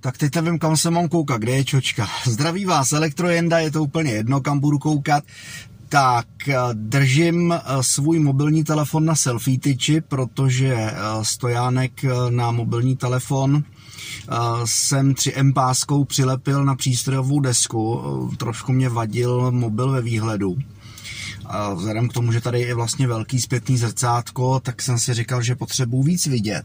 Tak teď nevím, kam se mám koukat, kde je čočka. Zdraví vás Elektrojenda, je to úplně jedno, kam budu koukat. Tak eh, držím eh, svůj mobilní telefon na selfie tyči, protože eh, stojánek na mobilní telefon jsem 3M páskou přilepil na přístrojovou desku. Trošku mě vadil mobil ve výhledu. Vzhledem k tomu, že tady je vlastně velký zpětný zrcátko, tak jsem si říkal, že potřebuji víc vidět.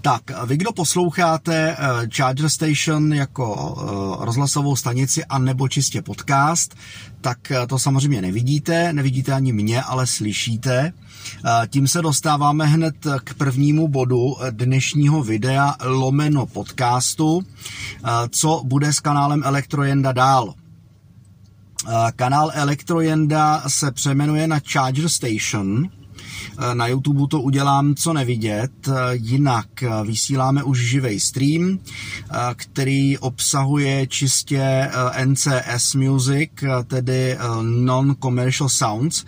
Tak, vy, kdo posloucháte uh, Charger Station jako uh, rozhlasovou stanici a nebo čistě podcast, tak to samozřejmě nevidíte, nevidíte ani mě, ale slyšíte. Tím se dostáváme hned k prvnímu bodu dnešního videa lomeno podcastu, co bude s kanálem Elektrojenda dál. Kanál Elektrojenda se přeměnuje na Charger Station, Eh, na YouTube to udělám co nevidět, eh, jinak eh, vysíláme už živý stream, který obsahuje čistě NCS Music, tedy Non-Commercial Sounds.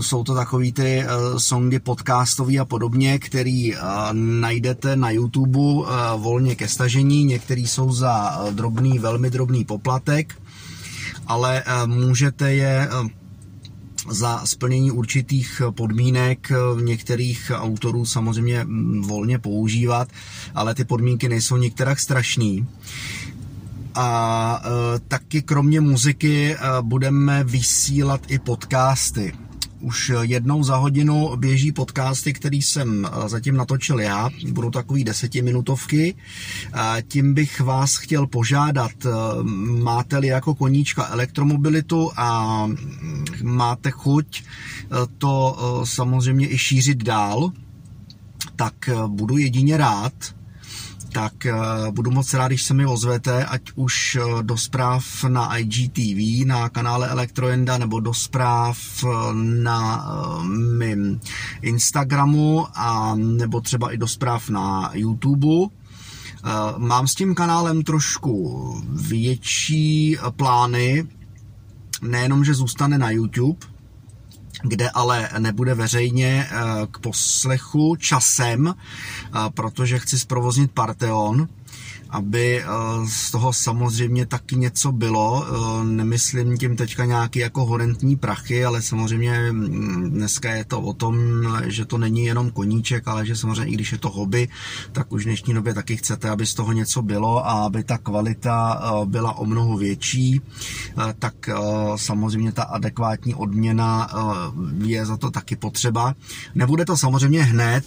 Jsou to takový ty songy podcastový a podobně, který najdete na YouTube volně ke stažení. Některý jsou za drobný, velmi drobný poplatek, ale můžete je za splnění určitých podmínek některých autorů samozřejmě volně používat, ale ty podmínky nejsou některak strašný. A e, taky kromě muziky e, budeme vysílat i podcasty. Už jednou za hodinu běží podcasty, který jsem eh, zatím natočil já. Budou takový desetiminutovky. Tím bych vás chtěl požádat, eh, máte-li jako koníčka elektromobilitu a mm, máte chuť eh, to samozřejmě i šířit dál, tak budu jedině rád, tak eh, budu moc rád, když se mi ozvete, ať už eh, do zpráv na IGTV, na kanále Elektroenda, nebo do zpráv eh, na mým Instagramu, a nebo třeba i do zpráv na YouTube. Mám s tím kanálem trošku větší plány, nejenom, že zůstane na YouTube, kde ale nebude veřejně eh, k poslechu časem, eh, protože chci zprovoznit Parteon aby eh, z toho samozřejmě taky něco bylo. Eh, nemyslím tím teďka nějaký jako horentní prachy, ale samozřejmě mm, dneska je to o tom, že to není jenom koníček, ale že samozřejmě i když je to hobby, tak už v dnešní době taky chcete, aby z toho něco bylo a aby ta kvalita eh, byla o mnoho větší, tak samozřejmě ta adekvátní odměna je za to taky potřeba. Nebude to samozřejmě hned,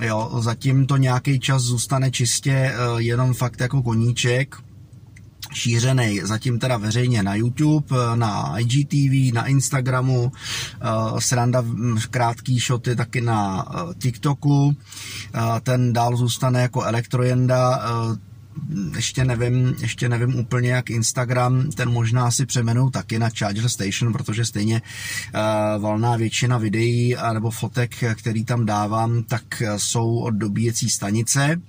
Jo, zatím to nějaký čas zůstane čistě eh, jenom fakt jako koníček, šířený zatím teda veřejně na YouTube, eh, na IGTV, na Instagramu, eh, sranda hm, krátký šoty taky na TikToku, ten dál zůstane jako elektrojenda, ještě nevím, ještě nevím úplně jak Instagram, ten možná si přemenou taky na Charger Station, protože stejně uh, valná většina videí a nebo fotek, který tam dávám, tak jsou od dobíjecí stanice,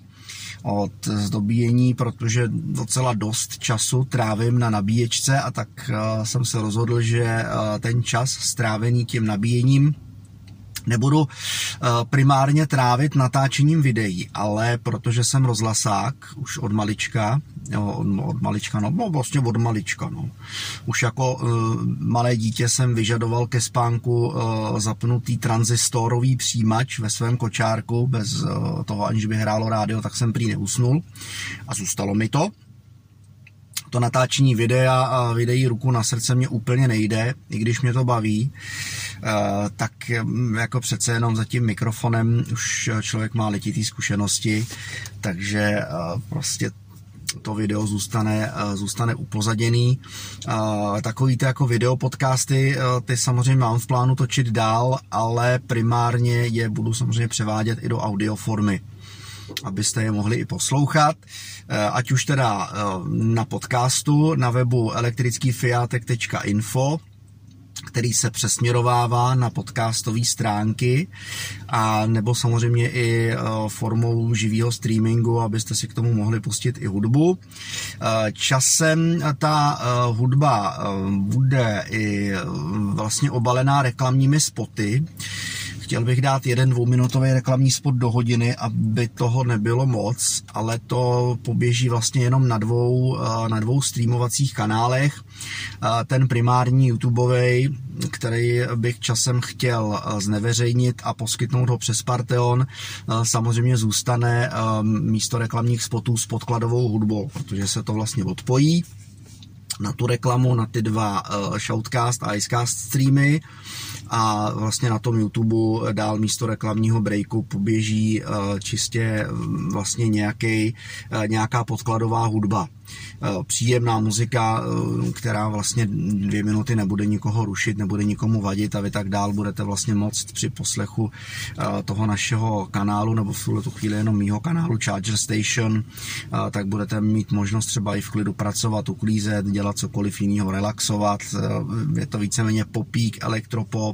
od zdobíjení, protože docela dost času trávím na nabíječce a tak uh, jsem se rozhodl, že uh, ten čas strávený tím nabíjením nebudu eh, primárně trávit natáčením videí, ale protože jsem rozhlasák už od malička, jo, od, od malička, no, no vlastně od malička, no. Už jako uh, malé dítě jsem vyžadoval ke spánku uh, zapnutý transistorový přijímač ve svém kočárku, bez uh, toho, aniž by hrálo rádio, tak jsem prý neusnul a zůstalo mi to to natáčení videa a videí ruku na srdce mě úplně nejde, i když mě to baví, eh, tak mm, jako přece jenom za tím mikrofonem už člověk má letitý zkušenosti, takže eh, prostě to video zůstane, eh, zůstane upozaděný. Takový ty jako video podcasty, ty samozřejmě mám v plánu točit dál, ale primárně je budu samozřejmě převádět i do audioformy abyste je mohli i poslouchat, eh, ať už teda eh, na podcastu na webu elektrickýfiatek.info, který se přesměrovává na podcastové stránky a nebo samozřejmě i eh, formou živého streamingu, abyste si k tomu mohli pustit i hudbu. Časem ta hudba bude i vlastně obalená reklamními spoty, Chtěl bych dát jeden dvouminutový reklamní spot do hodiny, aby toho nebylo moc, ale to poběží vlastně jenom na dvou, eh, na dvou streamovacích kanálech. Eh, ten primární YouTubeový, který bych časem chtěl eh, zneveřejnit a poskytnout ho přes Parteon, samozřejmě zůstane místo reklamních spotů s podkladovou hudbou, protože se to vlastně odpojí na tu reklamu, na ty dva Shoutcast a Icecast streamy a vlastně na tom YouTube dál místo reklamního breaku poběží eh, čistě mm, vlastně nějaký, eh, nějaká podkladová hudba. Eh, příjemná muzika, která vlastně dvě minuty nebude nikoho rušit, nebude nikomu vadit a vy tak dál budete vlastně moct při poslechu toho našeho kanálu, nebo v tuhle chvíli jenom mýho kanálu Charger Station, tak budete mít možnost třeba i v klidu pracovat, uklízet, dělat cokoliv jiného, relaxovat. Je to víceméně popík, elektropop,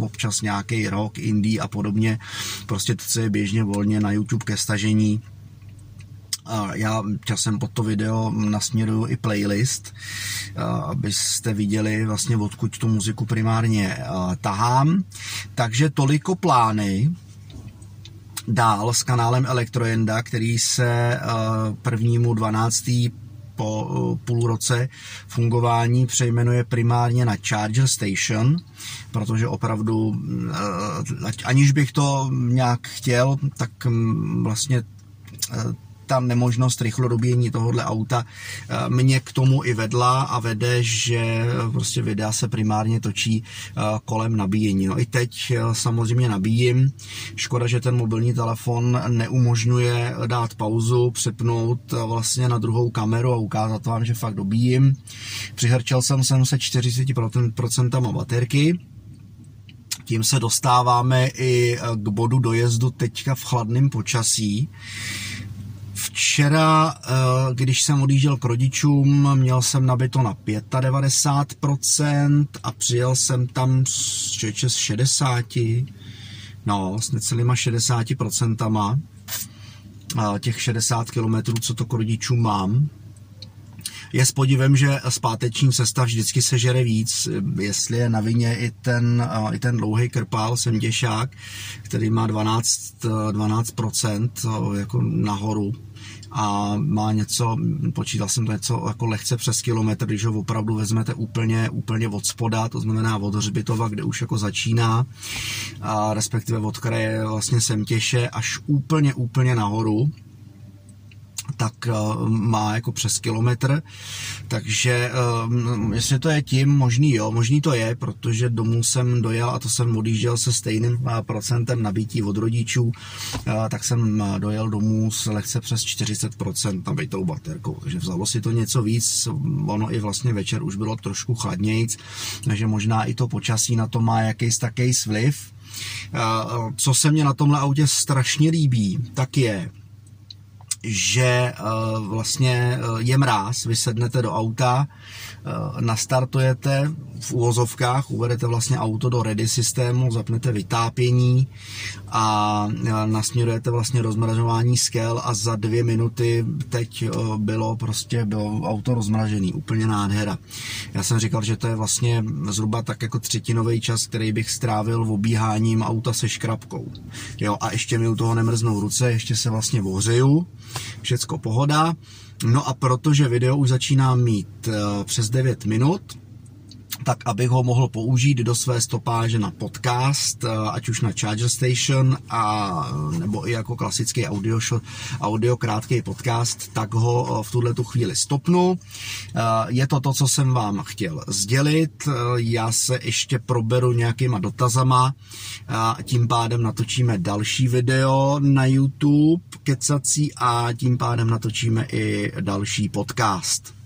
občas nějaký rock, indie a podobně. Prostě to, co je běžně volně na YouTube ke stažení já časem pod to video nasměruju i playlist, abyste viděli vlastně odkud tu muziku primárně tahám. Takže toliko plány, dál s kanálem Elektrojenda, který se prvnímu 12 po půl roce fungování přejmenuje primárně na Charger Station, protože opravdu, aniž bych to nějak chtěl, tak vlastně ta nemožnost rychlodobíjení tohohle auta eh, mě k tomu i vedla a vede, že eh, prostě videa se primárně točí eh, kolem nabíjení. No i teď samozřejmě nabíjím. Škoda, že ten mobilní telefon neumožňuje dát pauzu, přepnout vlastně na druhou kameru a ukázat vám, že fakt dobíjím. Přihrčel jsem sem se 40% baterky, tím se dostáváme i k bodu dojezdu teďka v chladném počasí. Včera, eh, když jsem odjížděl k rodičům, měl jsem nabito na 95% a přijel jsem tam s, s 60, no, s necelýma 60% těch 60 kilometrů, co to k rodičům mám. Je s podivem, že zpáteční cesta vždycky se žere víc, jestli je na vině i ten, i ten dlouhý krpál, semděšák, který má 12, 12% jako nahoru a má něco, počítal jsem to něco jako lehce přes kilometr, když ho opravdu vezmete úplně, úplně od spoda, to znamená od Hřbitova, kde už jako začíná, a respektive od kraje vlastně Semtěše až úplně, úplně nahoru tak eh, má jako přes kilometr, takže eh, jestli to je tím, možný jo, možný to je, protože domů jsem dojel a to jsem odjížděl se stejným eh, procentem nabití od rodičů, tak jsem dojel domů s lehce přes 40% nabitou baterkou, takže vzalo si to něco víc, ono i vlastně večer už bylo trošku chladnějíc, takže možná i to počasí na to má jakýs taký vliv. Co se mně na tomhle autě strašně líbí, tak je, že eh, vlastně eh, je mráz, vy sednete do auta, eh, nastartujete v úvozovkách, uvedete vlastně auto do ready systému, zapnete vytápění a nasměrujete vlastně rozmražování skel a za dvě minuty teď bylo prostě bylo auto rozmražený, úplně nádhera. Já jsem říkal, že to je vlastně zhruba tak jako třetinový čas, který bych strávil v obíháním auta se škrabkou. Jo, a ještě mi u toho nemrznou ruce, ještě se vlastně ohřeju, všecko pohoda. No a protože video už začíná mít eh, přes 9 minut, tak abych ho mohl použít do své stopáže na podcast, eh, ať už na Charger Station, a, nebo i jako klasický audio, show, audio krátký podcast, tak ho eh, v tuhle tu chvíli stopnu. Eh, je to to, co jsem vám chtěl sdělit. Já se ještě proberu nějakýma dotazama, tím pádem natočíme další video na YouTube kecací a tím pádem natočíme i další podcast.